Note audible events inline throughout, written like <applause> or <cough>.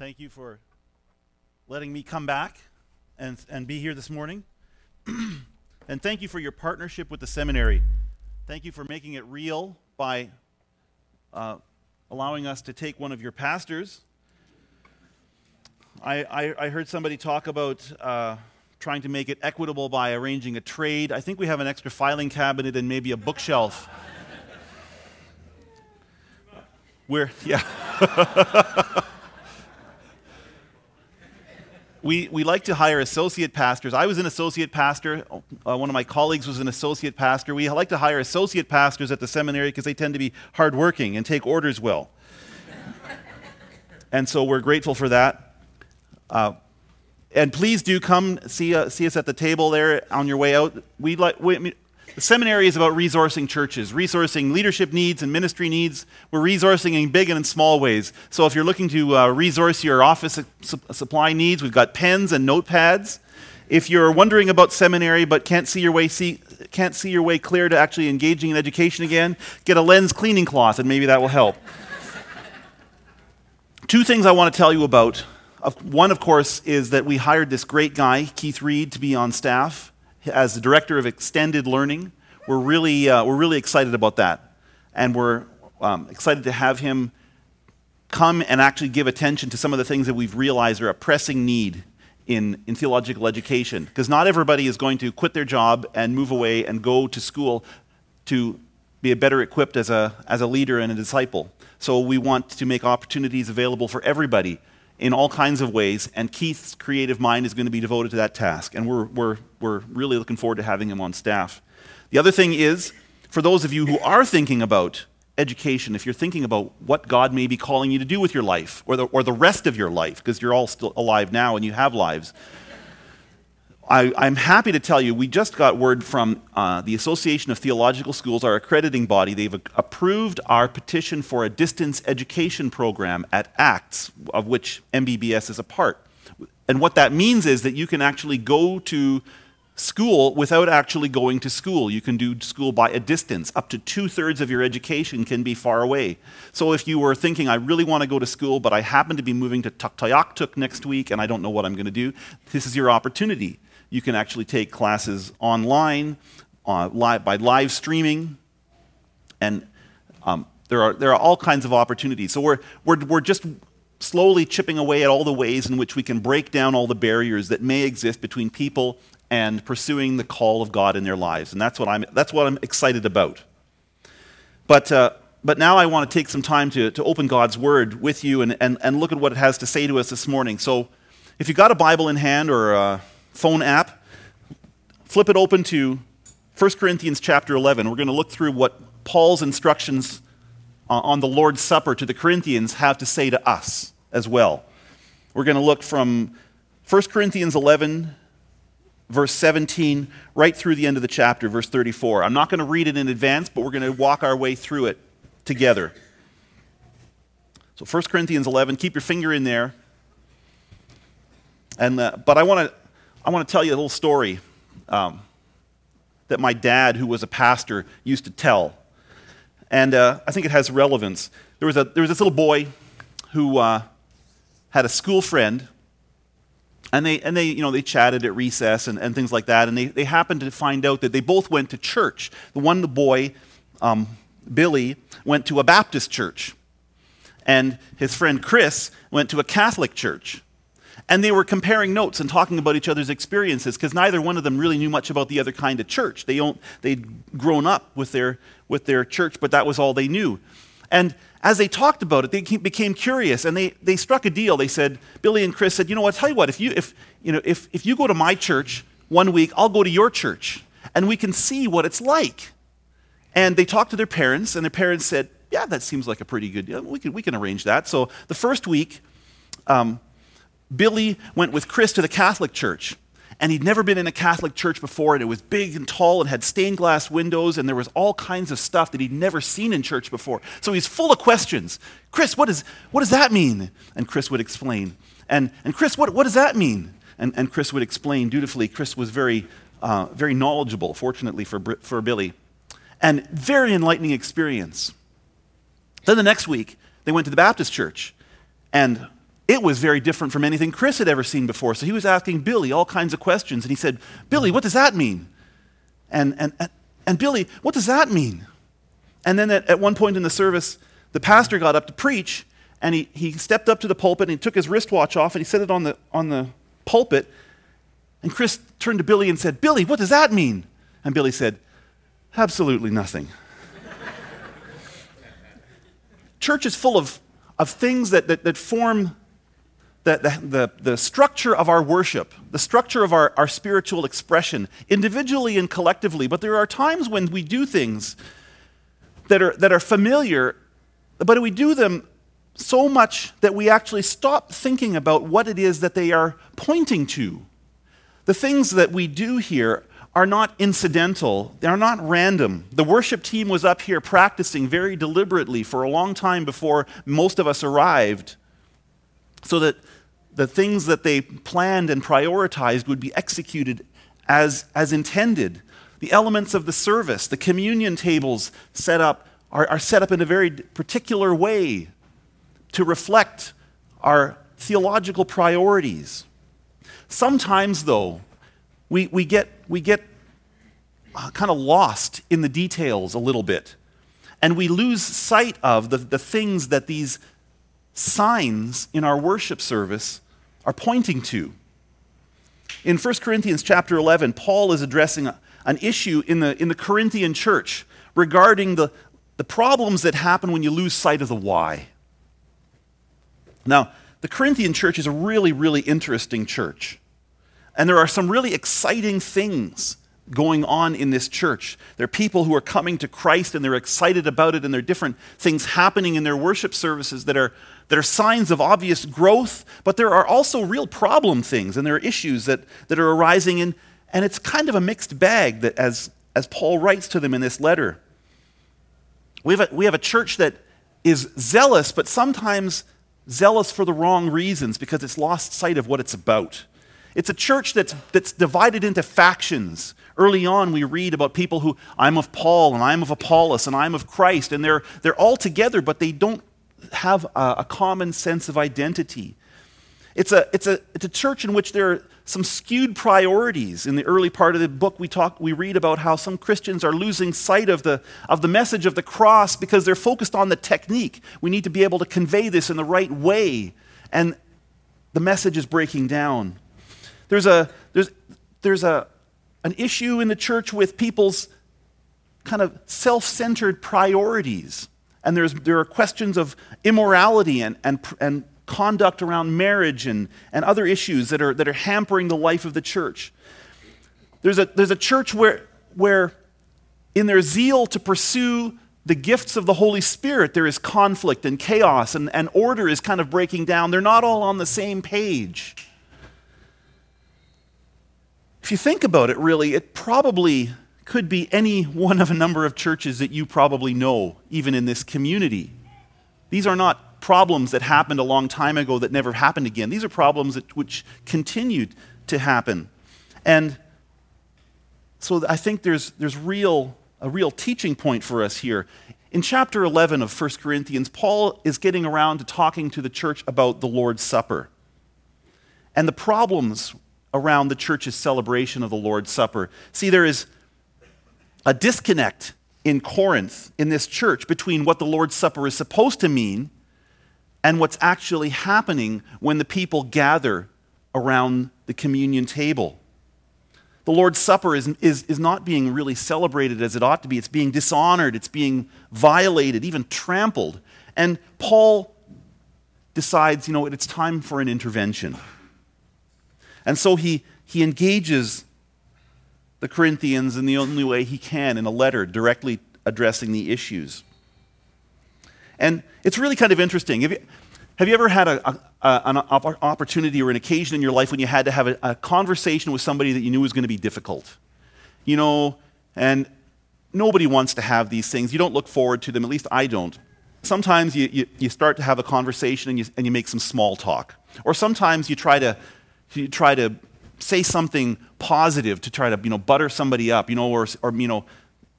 Thank you for letting me come back and, and be here this morning. <clears throat> and thank you for your partnership with the seminary. Thank you for making it real by uh, allowing us to take one of your pastors. I, I, I heard somebody talk about uh, trying to make it equitable by arranging a trade. I think we have an extra filing cabinet and maybe a bookshelf. <laughs> We're, yeah. <laughs> we, we like to hire associate pastors. I was an associate pastor. Uh, one of my colleagues was an associate pastor. We like to hire associate pastors at the seminary because they tend to be hardworking and take orders well. and so we're grateful for that. Uh, and please do come see, uh, see us at the table there on your way out. We like, we, the seminary is about resourcing churches, resourcing leadership needs and ministry needs. We're resourcing in big and in small ways. So if you're looking to uh, resource your office su- supply needs, we've got pens and notepads. If you're wondering about seminary but can't see your way see, can't see your way clear to actually engaging in education again, get a lens cleaning cloth and maybe that will help. Two things I want to tell you about. One, of course, is that we hired this great guy, Keith Reed, to be on staff as the director of extended learning. We're really, uh, we're really excited about that. And we're um, excited to have him come and actually give attention to some of the things that we've realized are a pressing need in, in theological education. Because not everybody is going to quit their job and move away and go to school to be better equipped as a, as a leader and a disciple. So we want to make opportunities available for everybody in all kinds of ways, and Keith's creative mind is going to be devoted to that task. And we're, we're, we're really looking forward to having him on staff. The other thing is, for those of you who are thinking about education, if you're thinking about what God may be calling you to do with your life, or the, or the rest of your life, because you're all still alive now and you have lives, I, am happy to tell you, we just got word from uh, the Association of Theological Schools, our accrediting body. They've a- approved our petition for a distance education program at ACTS, of which MBBS is a part. And what that means is that you can actually go to school without actually going to school. You can do school by a distance. Up to two thirds of your education can be far away. So if you were thinking, I really want to go to school, but I happen to be moving to Tuktoyaktuk next week and I don't know what I'm going to do, this is your opportunity. You can actually take classes online uh, live, by live streaming, and um, there, are, there are all kinds of opportunities. So we're, we're, we're just slowly chipping away at all the ways in which we can break down all the barriers that may exist between people and pursuing the call of God in their lives. And that's what I'm, that's what I'm excited about. But, uh, but now I want to take some time to, to open God's Word with you and, and, and look at what it has to say to us this morning. So if you've got a Bible in hand or a phone app, flip it open to 1 Corinthians chapter 11. We're going to look through what Paul's instructions uh, on the Lord's Supper to the Corinthians have to say to us as well. We're going to look from 1 Corinthians 11, verse 17, right through the end of the chapter, verse 34. I'm not going to read it in advance, but we're going to walk our way through it together. So 1 Corinthians 11, keep your finger in there. And, uh, but I want to I want to tell you a little story um, that my dad, who was a pastor, used to tell. And uh, I think it has relevance. There was, a, there was this little boy who uh, had a school friend, and they, and they, you know, they chatted at recess and, and things like that, and they, they happened to find out that they both went to church. The one, the boy, um, Billy, went to a Baptist church, and his friend Chris went to a Catholic church. And they were comparing notes and talking about each other's experiences because neither one of them really knew much about the other kind of church. They they'd grown up with their, with their church, but that was all they knew. And as they talked about it, they became curious and they, they struck a deal. They said, Billy and Chris said, You know what, tell you what, if you, if, you know, if, if you go to my church one week, I'll go to your church and we can see what it's like. And they talked to their parents, and their parents said, Yeah, that seems like a pretty good deal. We can, we can arrange that. So the first week, um, Billy went with Chris to the Catholic church. And he'd never been in a Catholic church before, and it was big and tall and had stained glass windows, and there was all kinds of stuff that he'd never seen in church before. So he's full of questions. Chris, what, is, what does that mean? And Chris would explain. And, and Chris, what, what does that mean? And, and Chris would explain dutifully. Chris was very, uh, very knowledgeable, fortunately for, for Billy. And very enlightening experience. Then the next week, they went to the Baptist church. And it was very different from anything Chris had ever seen before. So he was asking Billy all kinds of questions. And he said, Billy, what does that mean? And, and, and, and Billy, what does that mean? And then at, at one point in the service, the pastor got up to preach, and he, he stepped up to the pulpit and he took his wristwatch off and he set it on the, on the pulpit. And Chris turned to Billy and said, Billy, what does that mean? And Billy said, Absolutely nothing. <laughs> Church is full of, of things that, that, that form the, the, the, structure of our worship, the structure of our, our spiritual expression, individually and collectively. But there are times when we do things that are, that are familiar, but we do them so much that we actually stop thinking about what it is that they are pointing to. The things that we do here are not incidental, they are not random. The worship team was up here practicing very deliberately for a long time before most of us arrived, so that the things that they planned and prioritized would be executed as, as intended. The elements of the service, the communion tables set up, are, are set up in a very particular way to reflect our theological priorities. Sometimes, though, we, we get, we get uh, kind of lost in the details a little bit, and we lose sight of the, the things that these signs in our worship service are pointing to. In 1 Corinthians chapter 11, Paul is addressing an issue in the, in the Corinthian church regarding the, the problems that happen when you lose sight of the why. Now, the Corinthian church is a really, really interesting church. And there are some really exciting things going on in this church. There are people who are coming to Christ and they're excited about it, and there are different things happening in their worship services that are, that are signs of obvious growth, but there are also real problem things and there are issues that, that are arising, in, and it's kind of a mixed bag that as, as Paul writes to them in this letter. We have, a, we have a church that is zealous, but sometimes zealous for the wrong reasons because it's lost sight of what it's about. It's a church that's, that's divided into factions. Early on, we read about people who, I'm of Paul, and I'm of Apollos, and I'm of Christ, and they're, they're all together, but they don't have a, a common sense of identity. It's a, it's, a, it's a church in which there are some skewed priorities. In the early part of the book, we, talk, we read about how some Christians are losing sight of the, of the message of the cross because they're focused on the technique. We need to be able to convey this in the right way. And the message is breaking down. There's, a, there's, there's a, an issue in the church with people's kind of self centered priorities. And there's, there are questions of immorality and, and, and conduct around marriage and, and other issues that are, that are hampering the life of the church. There's a, there's a church where, where, in their zeal to pursue the gifts of the Holy Spirit, there is conflict and chaos, and, and order is kind of breaking down. They're not all on the same page. If you think about it, really, it probably could be any one of a number of churches that you probably know, even in this community. These are not problems that happened a long time ago that never happened again. These are problems that, which continued to happen. And so I think there's, there's real, a real teaching point for us here. In chapter 11 of 1 Corinthians, Paul is getting around to talking to the church about the Lord's Supper and the problems around the church's celebration of the Lord's Supper. See, there is a disconnect in Corinth, in this church, between what the Lord's Supper is supposed to mean and what's actually happening when the people gather around the communion table. The Lord's Supper is, is, is not being really celebrated as it ought to be. It's being dishonored, it's being violated, even trampled. And Paul decides, you know, it's time for an intervention. And so he, he engages the Corinthians in the only way he can in a letter directly addressing the issues. And it's really kind of interesting. Have you, have you ever had a, a, an opportunity or an occasion in your life when you had to have a, a conversation with somebody that you knew was going to be difficult? You know, and nobody wants to have these things. You don't look forward to them, at least I don't. Sometimes you, you, you start to have a conversation and you, and you make some small talk. Or sometimes you try to you try to say something positive to try to you know butter somebody up you know or, or you know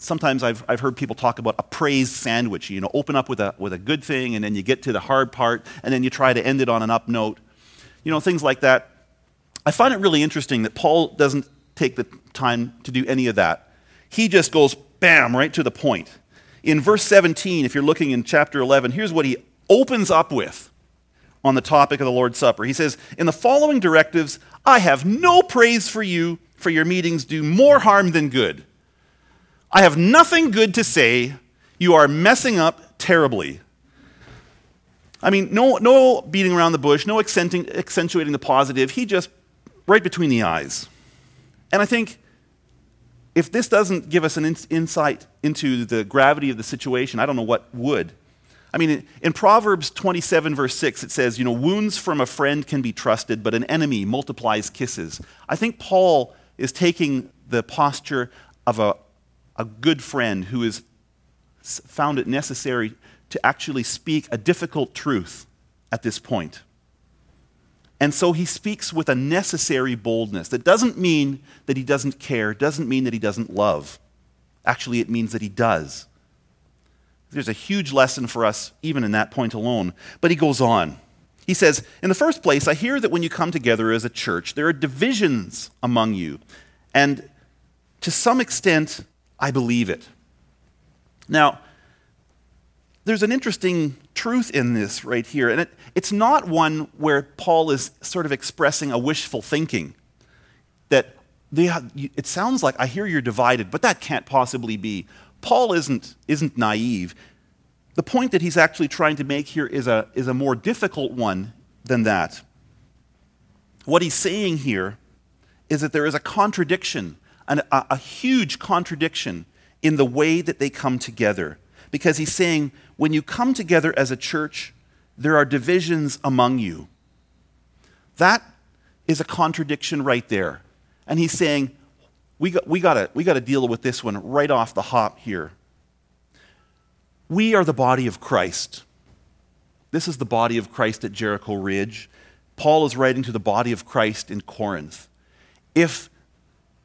sometimes I've, I've heard people talk about a praise sandwich. You know, open up with a, with a good thing, and then you get to the hard part, and then you try to end it on an up note. You know, things like that. I find it really interesting that Paul doesn't take the time to do any of that. He just goes, bam, right to the point. In verse 17, if you're looking in chapter 11, here's what he opens up with on the topic of the Lord's Supper. He says, In the following directives, I have no praise for you, for your meetings do more harm than good. I have nothing good to say. You are messing up terribly. I mean, no, no beating around the bush, no accentuating the positive. He just, right between the eyes. And I think if this doesn't give us an in- insight into the gravity of the situation, I don't know what would. I mean, in, Proverbs 27, verse 6, it says, you know, wounds from a friend can be trusted, but an enemy multiplies kisses. I think Paul is taking the posture of a, a good friend who has found it necessary to actually speak a difficult truth at this point. And so he speaks with a necessary boldness. That doesn't mean that he doesn't care, doesn't mean that he doesn't love. Actually, it means that he does. There's a huge lesson for us, even in that point alone. But he goes on. He says, In the first place, I hear that when you come together as a church, there are divisions among you. And to some extent, I believe it. Now, there's an interesting truth in this right here, and it, it's not one where Paul is sort of expressing a wishful thinking that they, it sounds like I hear you're divided, but that can't possibly be. Paul isn't, isn't naive. The point that he's actually trying to make here is a, is a more difficult one than that. What he's saying here is that there is a contradiction, an, a, a huge contradiction in the way that they come together. Because he's saying, when you come together as a church, there are divisions among you. That is a contradiction right there. And he's saying, we got, we got to we got to deal with this one right off the hop here. We are the body of Christ. This is the body of Christ at Jericho Ridge. Paul is writing to the body of Christ in Corinth. If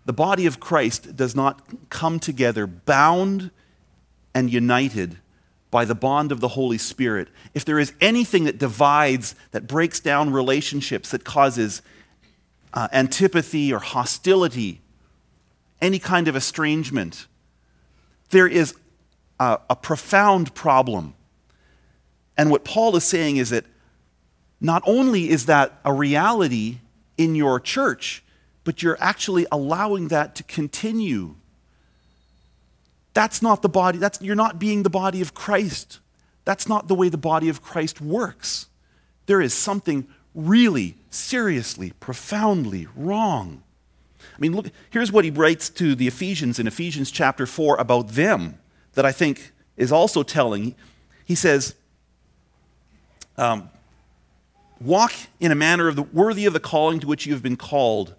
the body of Christ does not come together bound and united by the bond of the Holy Spirit, if there is anything that divides, that breaks down relationships, that causes uh, antipathy or hostility, any kind of estrangement, there is a, a profound problem. And what Paul is saying is that not only is that a reality in your church, but you're actually allowing that to continue. That's not the body, that's, you're not being the body of Christ. That's not the way the body of Christ works. There is something really, seriously, profoundly wrong. I mean, look, here's what he writes to the Ephesians in Ephesians chapter 4 about them that I think is also telling. He says, um, Walk in a manner of the, worthy of the calling to which you have been called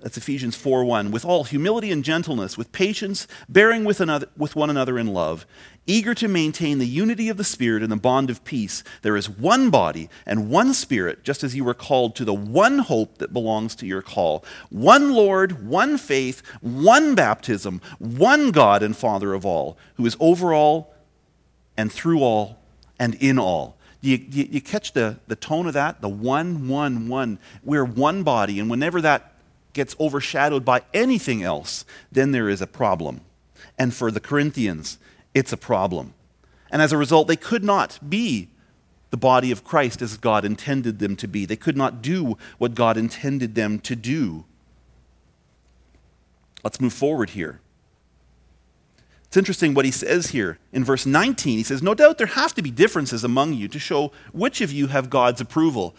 that's Ephesians 4:1. With all humility and gentleness, with patience, bearing with, another, with one another in love, eager to maintain the unity of the Spirit in the bond of peace. There is one body and one Spirit, just as you were called to the one hope that belongs to your call. One Lord, one faith, one baptism, one God and Father of all, who is over all and through all and in all. You, you catch the, the tone of that? The one, one, one. We're one body, and whenever that gets overshadowed by anything else, then there is a problem. And for the Corinthians, it's a problem. And as a result, they could not be the body of Christ as God intended them to be. They could not do what God intended them to do. Let's move forward here. It's interesting what he says here in verse 19. He says, No doubt there have to be differences among you to show which of you have God's approval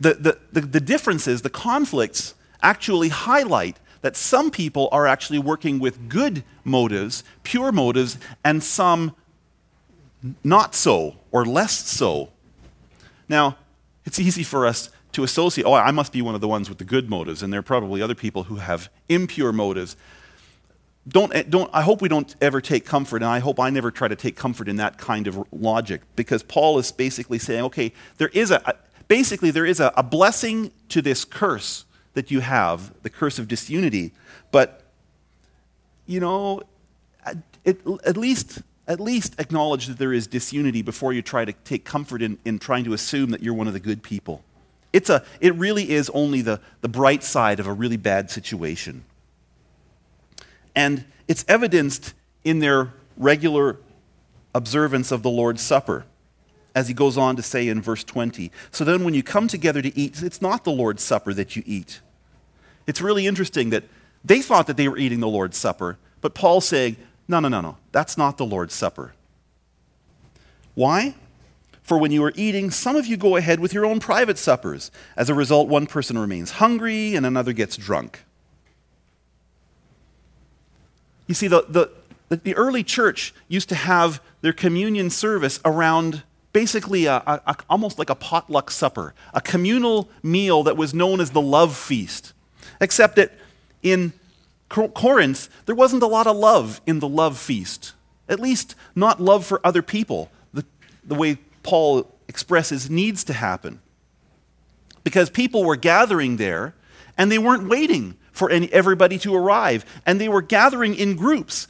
the, the, the, the differences, the conflicts, actually highlight that some people are actually working with good motives, pure motives, and some not so or less so. Now, it's easy for us to associate, oh, I must be one of the ones with the good motives, and there are probably other people who have impure motives. Don't, eh, don't, I hope we don't ever take comfort, and I hope I never try to take comfort in that kind of logic, because Paul is basically saying, okay, there is a, basically, there is a, a blessing to this curse that you have, the curse of disunity. But you know, it, at least at least acknowledge that there is disunity before you try to take comfort in, in trying to assume that you're one of the good people. It's a, it really is only the, the bright side of a really bad situation. And it's evidenced in their regular observance of the Lord's Supper, as he goes on to say in verse 20. So then, when you come together to eat, it's not the Lord's Supper that you eat. It's really interesting that they thought that they were eating the Lord's Supper, but Paul's saying, no, no, no, no. That's not the Lord's Supper. Why? For when you are eating, some of you go ahead with your own private suppers. As a result, one person remains hungry and another gets drunk. You see, the, the, the early church used to have their communion service around basically a, a, almost like a potluck supper, a communal meal that was known as the love feast. Except that in Corinth, there wasn't a lot of love in the love feast, at least not love for other people, the, the way Paul expresses needs to happen. Because people were gathering there and they weren't waiting for any, everybody to arrive, and they were gathering in groups,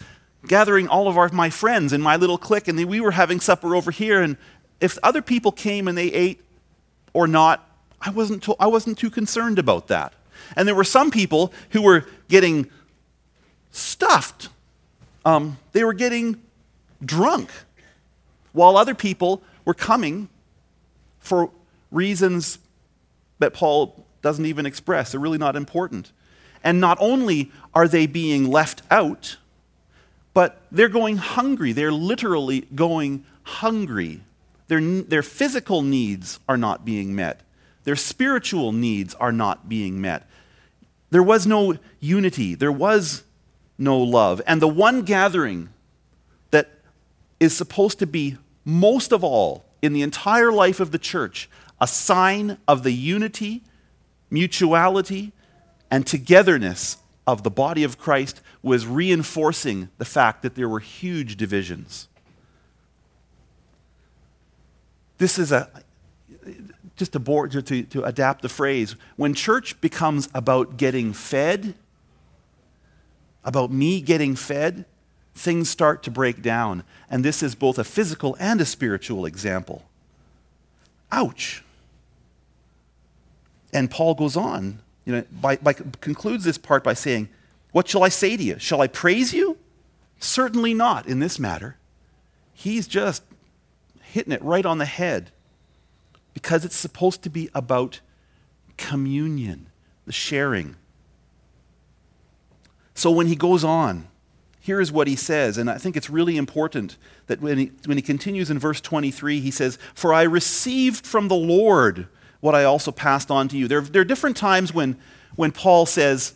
gathering all of our, my friends in my little clique, and we were having supper over here. And if other people came and they ate or not, I wasn't, to, I wasn't too concerned about that. And there were some people who were getting stuffed. Um, they were getting drunk, while other people were coming for reasons that Paul doesn't even express. They're really not important. And not only are they being left out, but they're going hungry. They're literally going hungry. Their, their physical needs are not being met, their spiritual needs are not being met. There was no unity. There was no love. And the one gathering that is supposed to be most of all in the entire life of the church a sign of the unity, mutuality, and togetherness of the body of Christ was reinforcing the fact that there were huge divisions. This is a, just to, board, to, to adapt the phrase, when church becomes about getting fed about me getting fed, things start to break down. And this is both a physical and a spiritual example. Ouch. And Paul goes on, you know, by, by, concludes this part by saying, What shall I say to you? Shall I praise you? Certainly not in this matter. He's just hitting it right on the head because it's supposed to be about communion, the sharing so when he goes on, here is what he says, and I think it's really important that when he, when he continues in verse 23, he says, For I received from the Lord what I also passed on to you. There, there are different times when, when Paul says,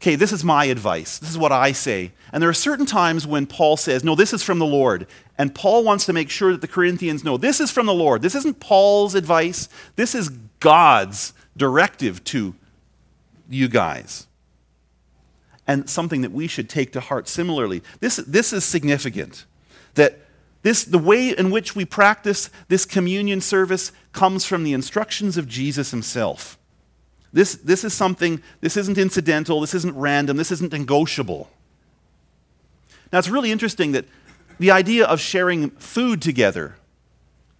Okay, this is my advice. This is what I say. And there are certain times when Paul says, No, this is from the Lord. And Paul wants to make sure that the Corinthians know this is from the Lord. This isn't Paul's advice, this is God's directive to you guys and something that we should take to heart similarly. This, this is significant that this, the way in which we practice this communion service comes from the instructions of Jesus himself. This, this is something, this isn't incidental, this isn't random, this isn't negotiable. Now, it's really interesting that the idea of sharing food together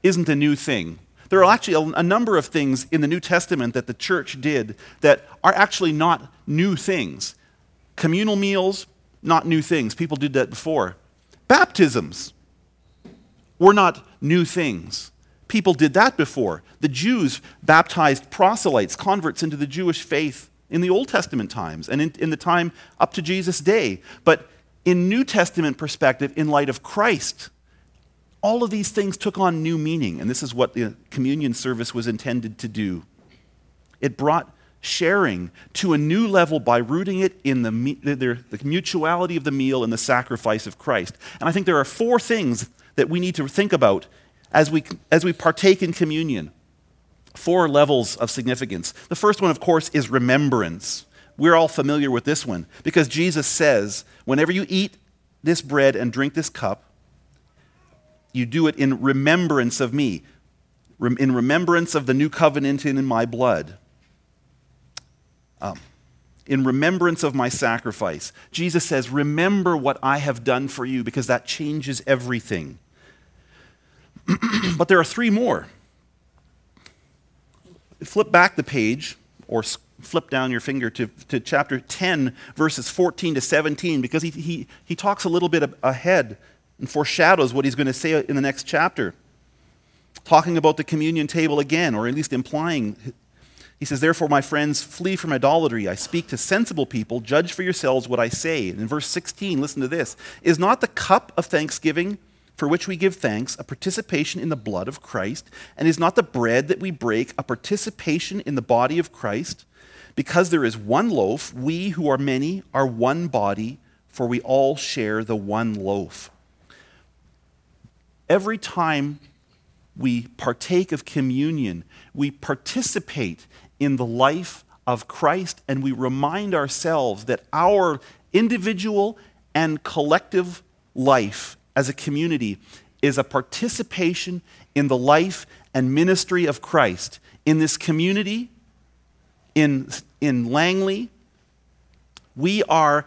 isn't a new thing. There are actually a, a, number of things in the New Testament that the church did that are actually not new things. Communal meals, not new things. People did that before. Baptisms were not new things. People did that before. The Jews baptized proselytes, converts into the Jewish faith in the Old Testament times and in, in the time up to Jesus' day. But in New Testament perspective, in light of Christ, all of these things took on new meaning, and this is what the communion service was intended to do. It brought sharing to a new level by rooting it in the, the, the, mutuality of the meal and the sacrifice of Christ. And I think there are four things that we need to think about as we, as we partake in communion. Four levels of significance. The first one, of course, is remembrance. We're all familiar with this one because Jesus says, whenever you eat this bread and drink this cup, you do it in remembrance of me, in remembrance of the new covenant in my blood. Um, in remembrance of my sacrifice. Jesus says, Remember what I have done for you, because that changes everything. <clears throat> but there are three more. Flip back the page, or flip down your finger to, to chapter 10, verses 14 to 17, because he, he, he talks a little bit ahead and foreshadows what he's going to say in the next chapter. Talking about the communion table again, or at least implying. He says, Therefore, my friends, flee from idolatry. I speak to sensible people. Judge for yourselves what I say. And in verse 16, listen to this Is not the cup of thanksgiving for which we give thanks a participation in the blood of Christ? And is not the bread that we break a participation in the body of Christ? Because there is one loaf, we who are many are one body, for we all share the one loaf. Every time we partake of communion, we participate in the life of Christ and we remind ourselves that our individual and collective life as a community is a participation in the life and ministry of Christ. In this community, in, in Langley, we are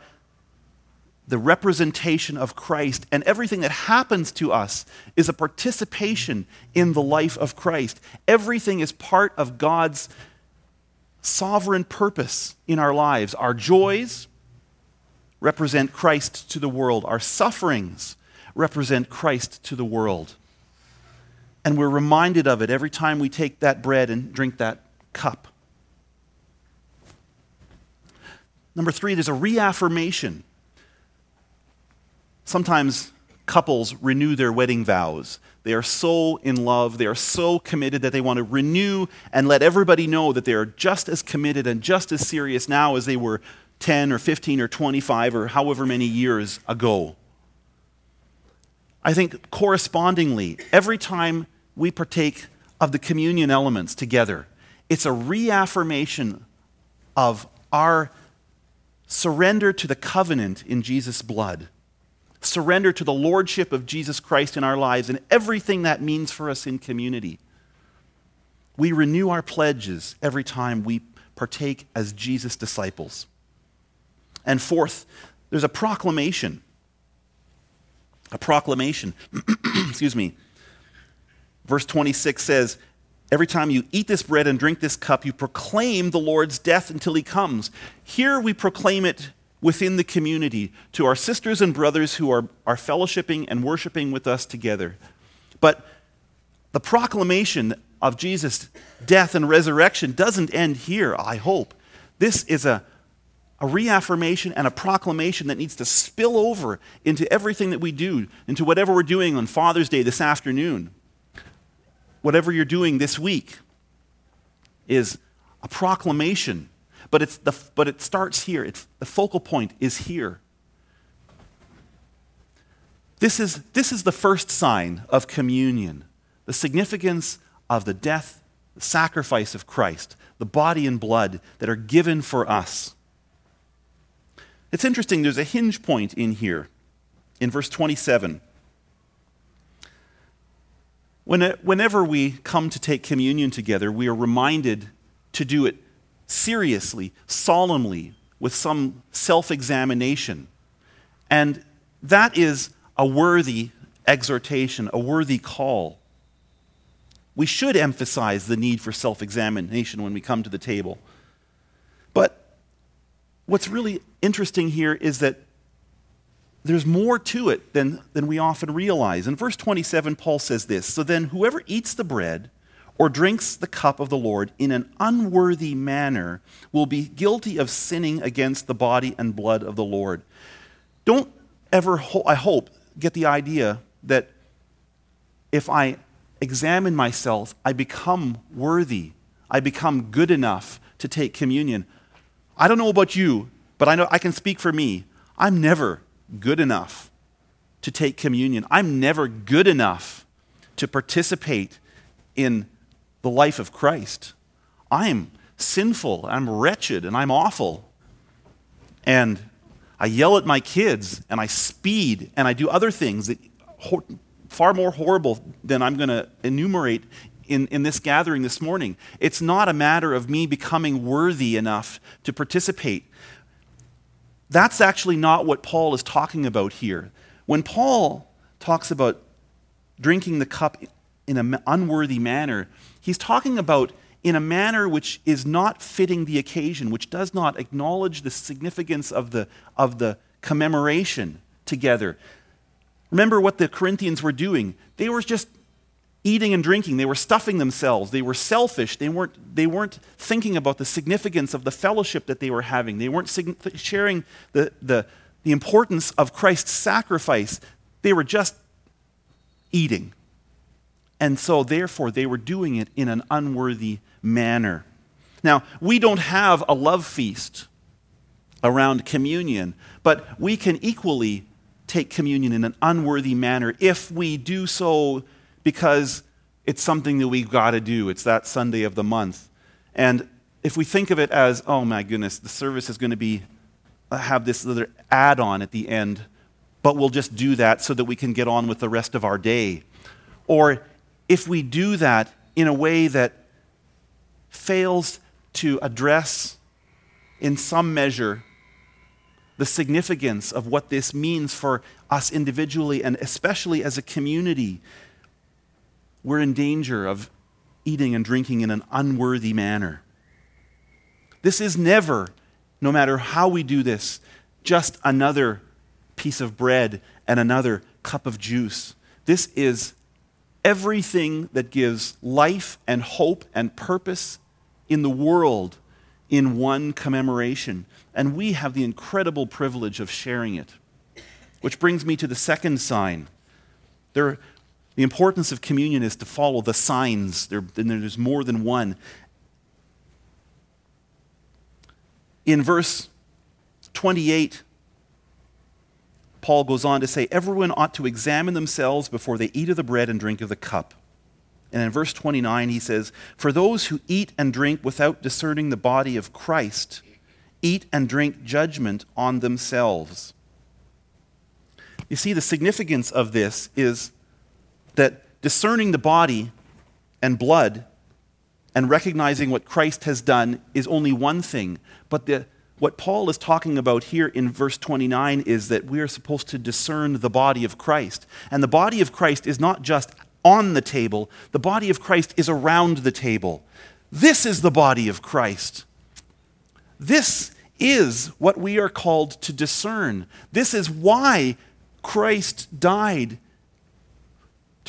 the representation of Christ, and everything that happens to us is a participation in the life of Christ. Everything is part of God's sovereign purpose in our lives. Our joys represent Christ to the world, our sufferings represent Christ to the world. And we're reminded of it every time we take that bread and drink that cup. Number three, there's a reaffirmation. Sometimes couples renew their wedding vows. They are so in love, they are so committed that they want to renew and let everybody know that they are just as committed and just as serious now as they were 10 or 15 or 25 or however many years ago. I think correspondingly, every time we partake of the communion elements together, it's a reaffirmation of our surrender to the covenant in Jesus' blood, surrender to the lordship of Jesus Christ in our lives and everything that means for us in community. We renew our pledges every time we partake as Jesus' disciples. And fourth, there's a proclamation. A proclamation. <clears throat> Excuse me. Verse 26 says, Every time you eat this bread and drink this cup, you proclaim the Lord's death until he comes. Here we proclaim it within the community to our sisters and brothers who are, are fellowshipping and worshiping with us together. But the proclamation of Jesus' death and resurrection doesn't end here, I hope. This is a, a reaffirmation and a proclamation that needs to spill over into everything that we do, into whatever we're doing on Father's Day this afternoon whatever you're doing this week is a proclamation. But, it's the, but it starts here. It's, the focal point is here. This is, this is the first sign of communion the significance of the death, the sacrifice of Christ, the body and blood that are given for us. It's interesting, there's a hinge point in here in verse 27. Whenever we come to take communion together, we are reminded to do it seriously, solemnly, with some self examination. And that is a worthy exhortation, a worthy call. We should emphasize the need for self examination when we come to the table. What's really interesting here is that there's more to it than, than we often realize. In verse 27, Paul says this So then, whoever eats the bread or drinks the cup of the Lord in an unworthy manner will be guilty of sinning against the body and blood of the Lord. Don't ever, I hope, get the idea that if I examine myself, I become worthy, I become good enough to take communion. I don't know about you, but I know I can speak for me. I'm never good enough to take communion. I'm never good enough to participate in the life of Christ. I'm sinful, I'm wretched, and I'm awful. And I yell at my kids, and I speed, and I do other things that far more horrible than I'm going to enumerate in, in this gathering this morning. It's not a matter of me becoming worthy enough to participate. That's actually not what Paul is talking about here. When Paul talks about drinking the cup in an unworthy manner, he's talking about in a manner which is not fitting the occasion, which does not acknowledge the significance of the, of the commemoration together. Remember what the Corinthians were doing. They were just eating and drinking. They were stuffing themselves. They were selfish. They weren't, they weren't thinking about the significance of the fellowship that they were having. They weren't sharing the, the, the importance of Christ's sacrifice. They were just eating. And so, therefore, they were doing it in an unworthy manner. Now, we don't have a love feast around communion, but we can equally take communion in an unworthy manner if we do so because it's something that we've got to do. It's that Sunday of the month. And if we think of it as, oh my goodness, the service is going to be uh, have this other add on at the end, but we'll just do that so that we can get on with the rest of our day. Or if we do that in a way that fails to address, in some measure, the significance of what this means for us individually and especially as a community, we're in danger of eating and drinking in an unworthy manner. This is never, no matter how we do this, just another piece of bread and another cup of juice. This is everything that gives life and hope and purpose in the world in one commemoration. And we have the incredible privilege of sharing it. Which brings me to the second sign. There, the importance of communion is to follow the signs, there, and there's more than one. In verse 28, Paul goes on to say, Everyone ought to examine themselves before they eat of the bread and drink of the cup. And in verse 29, he says, For those who eat and drink without discerning the body of Christ eat and drink judgment on themselves. You see, the significance of this is that discerning the body and blood and recognizing what Christ has done is only one thing, but the what Paul is talking about here in verse 29 is that we are supposed to discern the body of Christ. And the body of Christ is not just on the table, the body of Christ is around the table. This is the body of Christ. This is what we are called to discern. This is why Christ died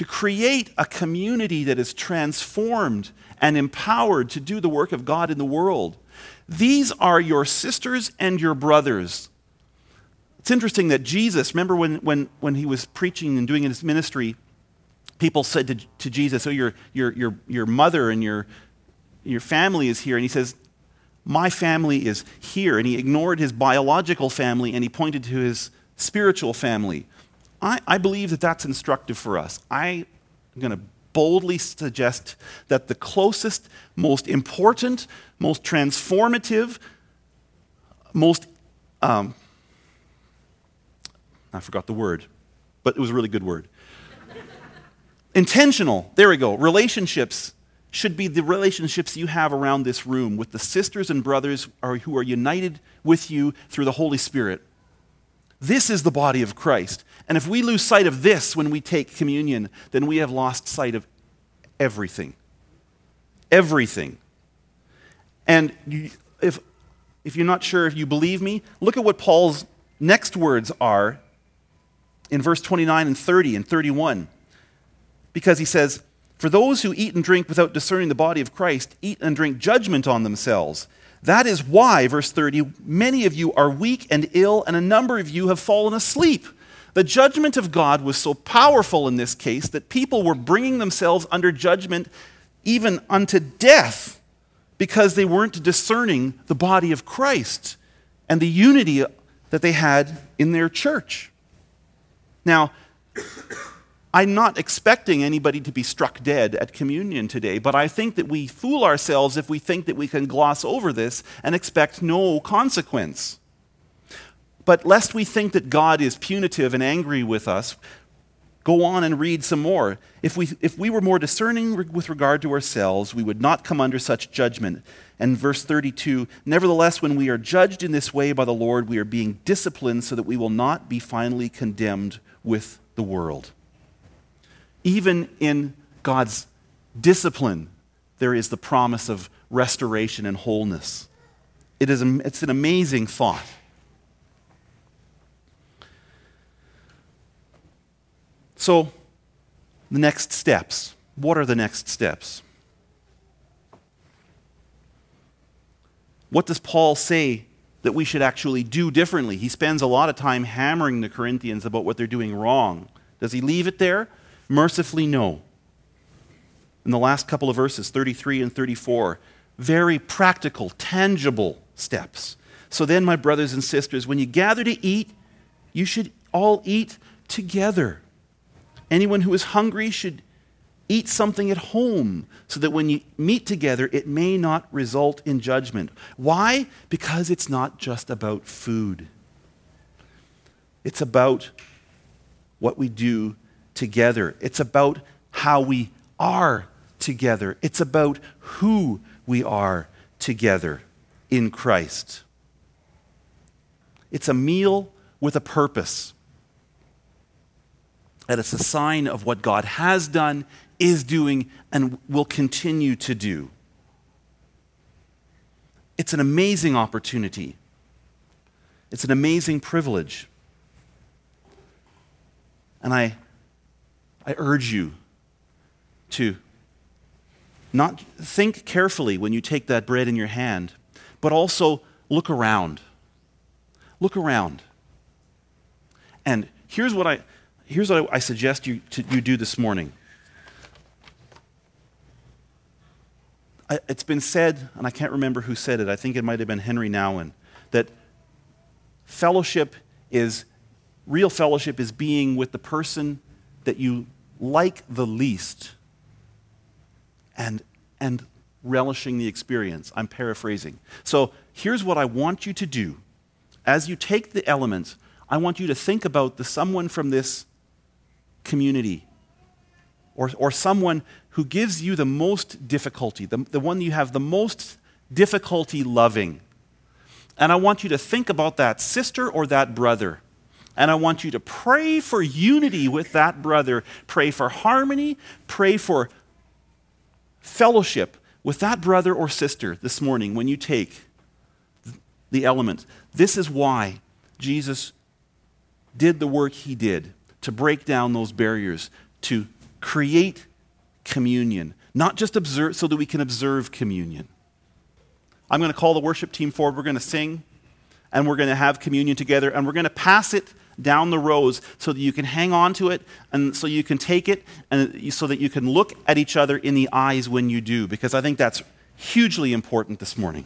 to create a community that is transformed and empowered to do the work of God in the world. These are your sisters and your brothers. It's interesting that Jesus, remember when, when, when he was preaching and doing his ministry, people said to, to Jesus, Oh, your, your, your, your mother and your, your family is here. And he says, My family is here. And he ignored his biological family and he pointed to his spiritual family. I, I believe that that's instructive for us. I am going to boldly suggest that the closest, most important, most transformative, most, um, I forgot the word, but it was a really good word. <laughs> Intentional, there we go. Relationships should be the relationships you have around this room with the sisters and brothers who are united with you through the Holy Spirit. This is the body of Christ. And if we lose sight of this when we take communion, then we have lost sight of everything. Everything. And if, if you're not sure if you believe me, look at what Paul's next words are in verse 29 and 30 and 31. Because he says, For those who eat and drink without discerning the body of Christ eat and drink judgment on themselves. That is why, verse 30, many of you are weak and ill, and a number of you have fallen asleep. The judgment of God was so powerful in this case that people were bringing themselves under judgment even unto death because they weren't discerning the body of Christ and the unity that they had in their church. Now, I'm not expecting anybody to be struck dead at communion today, but I think that we fool ourselves if we think that we can gloss over this and expect no consequence. But lest we think that God is punitive and angry with us, Go on and read some more. If we, if we were more discerning with regard to ourselves, we would not come under such judgment. And verse 32 Nevertheless, when we are judged in this way by the Lord, we are being disciplined so that we will not be finally condemned with the world. Even in God's discipline, there is the promise of restoration and wholeness. It is it's an amazing thought. So, the next steps. What are the next steps? What does Paul say that we should actually do differently? He spends a lot of time hammering the Corinthians about what they're doing wrong. Does he leave it there? Mercifully, no. In the last couple of verses, 33 and 34, very practical, tangible steps. So then, my brothers and sisters, when you gather to eat, you should all eat together. Anyone who is hungry should eat something at home so that when you meet together, it may not result in judgment. Why? Because it's not just about food, it's about what we do together, it's about how we are together, it's about who we are together in Christ. It's a meal with a purpose that it's a sign of what God has done, is doing, and will continue to do. It's an amazing opportunity. It's an amazing privilege. And I, I urge you to not think carefully when you take that bread in your hand, but also look around. Look around. And here's what I here's what I, I suggest you, to, you do this morning. I, it's been said, and I can't remember who said it, I think it might have been Henri Nouwen, that fellowship is, real fellowship is being with the person that you like the least and, and relishing the experience. I'm paraphrasing. So here's what I want you to do. As you take the elements, I want you to think about the someone from this community or, or someone who gives you the most difficulty, the, the one you have the most difficulty loving. And I want you to think about that sister or that brother. And I want you to pray for unity with that brother. Pray for harmony. Pray for fellowship with that brother or sister this morning when you take the element. This is why Jesus did the work he did to break down those barriers, to create communion, not just observe so that we can observe communion. I'm going to call the worship team forward. We're going to sing and we're going to have communion together and we're going to pass it down the rows so that you can hang on to it and so you can take it and so that you can look at each other in the eyes when you do because I think that's hugely important this morning.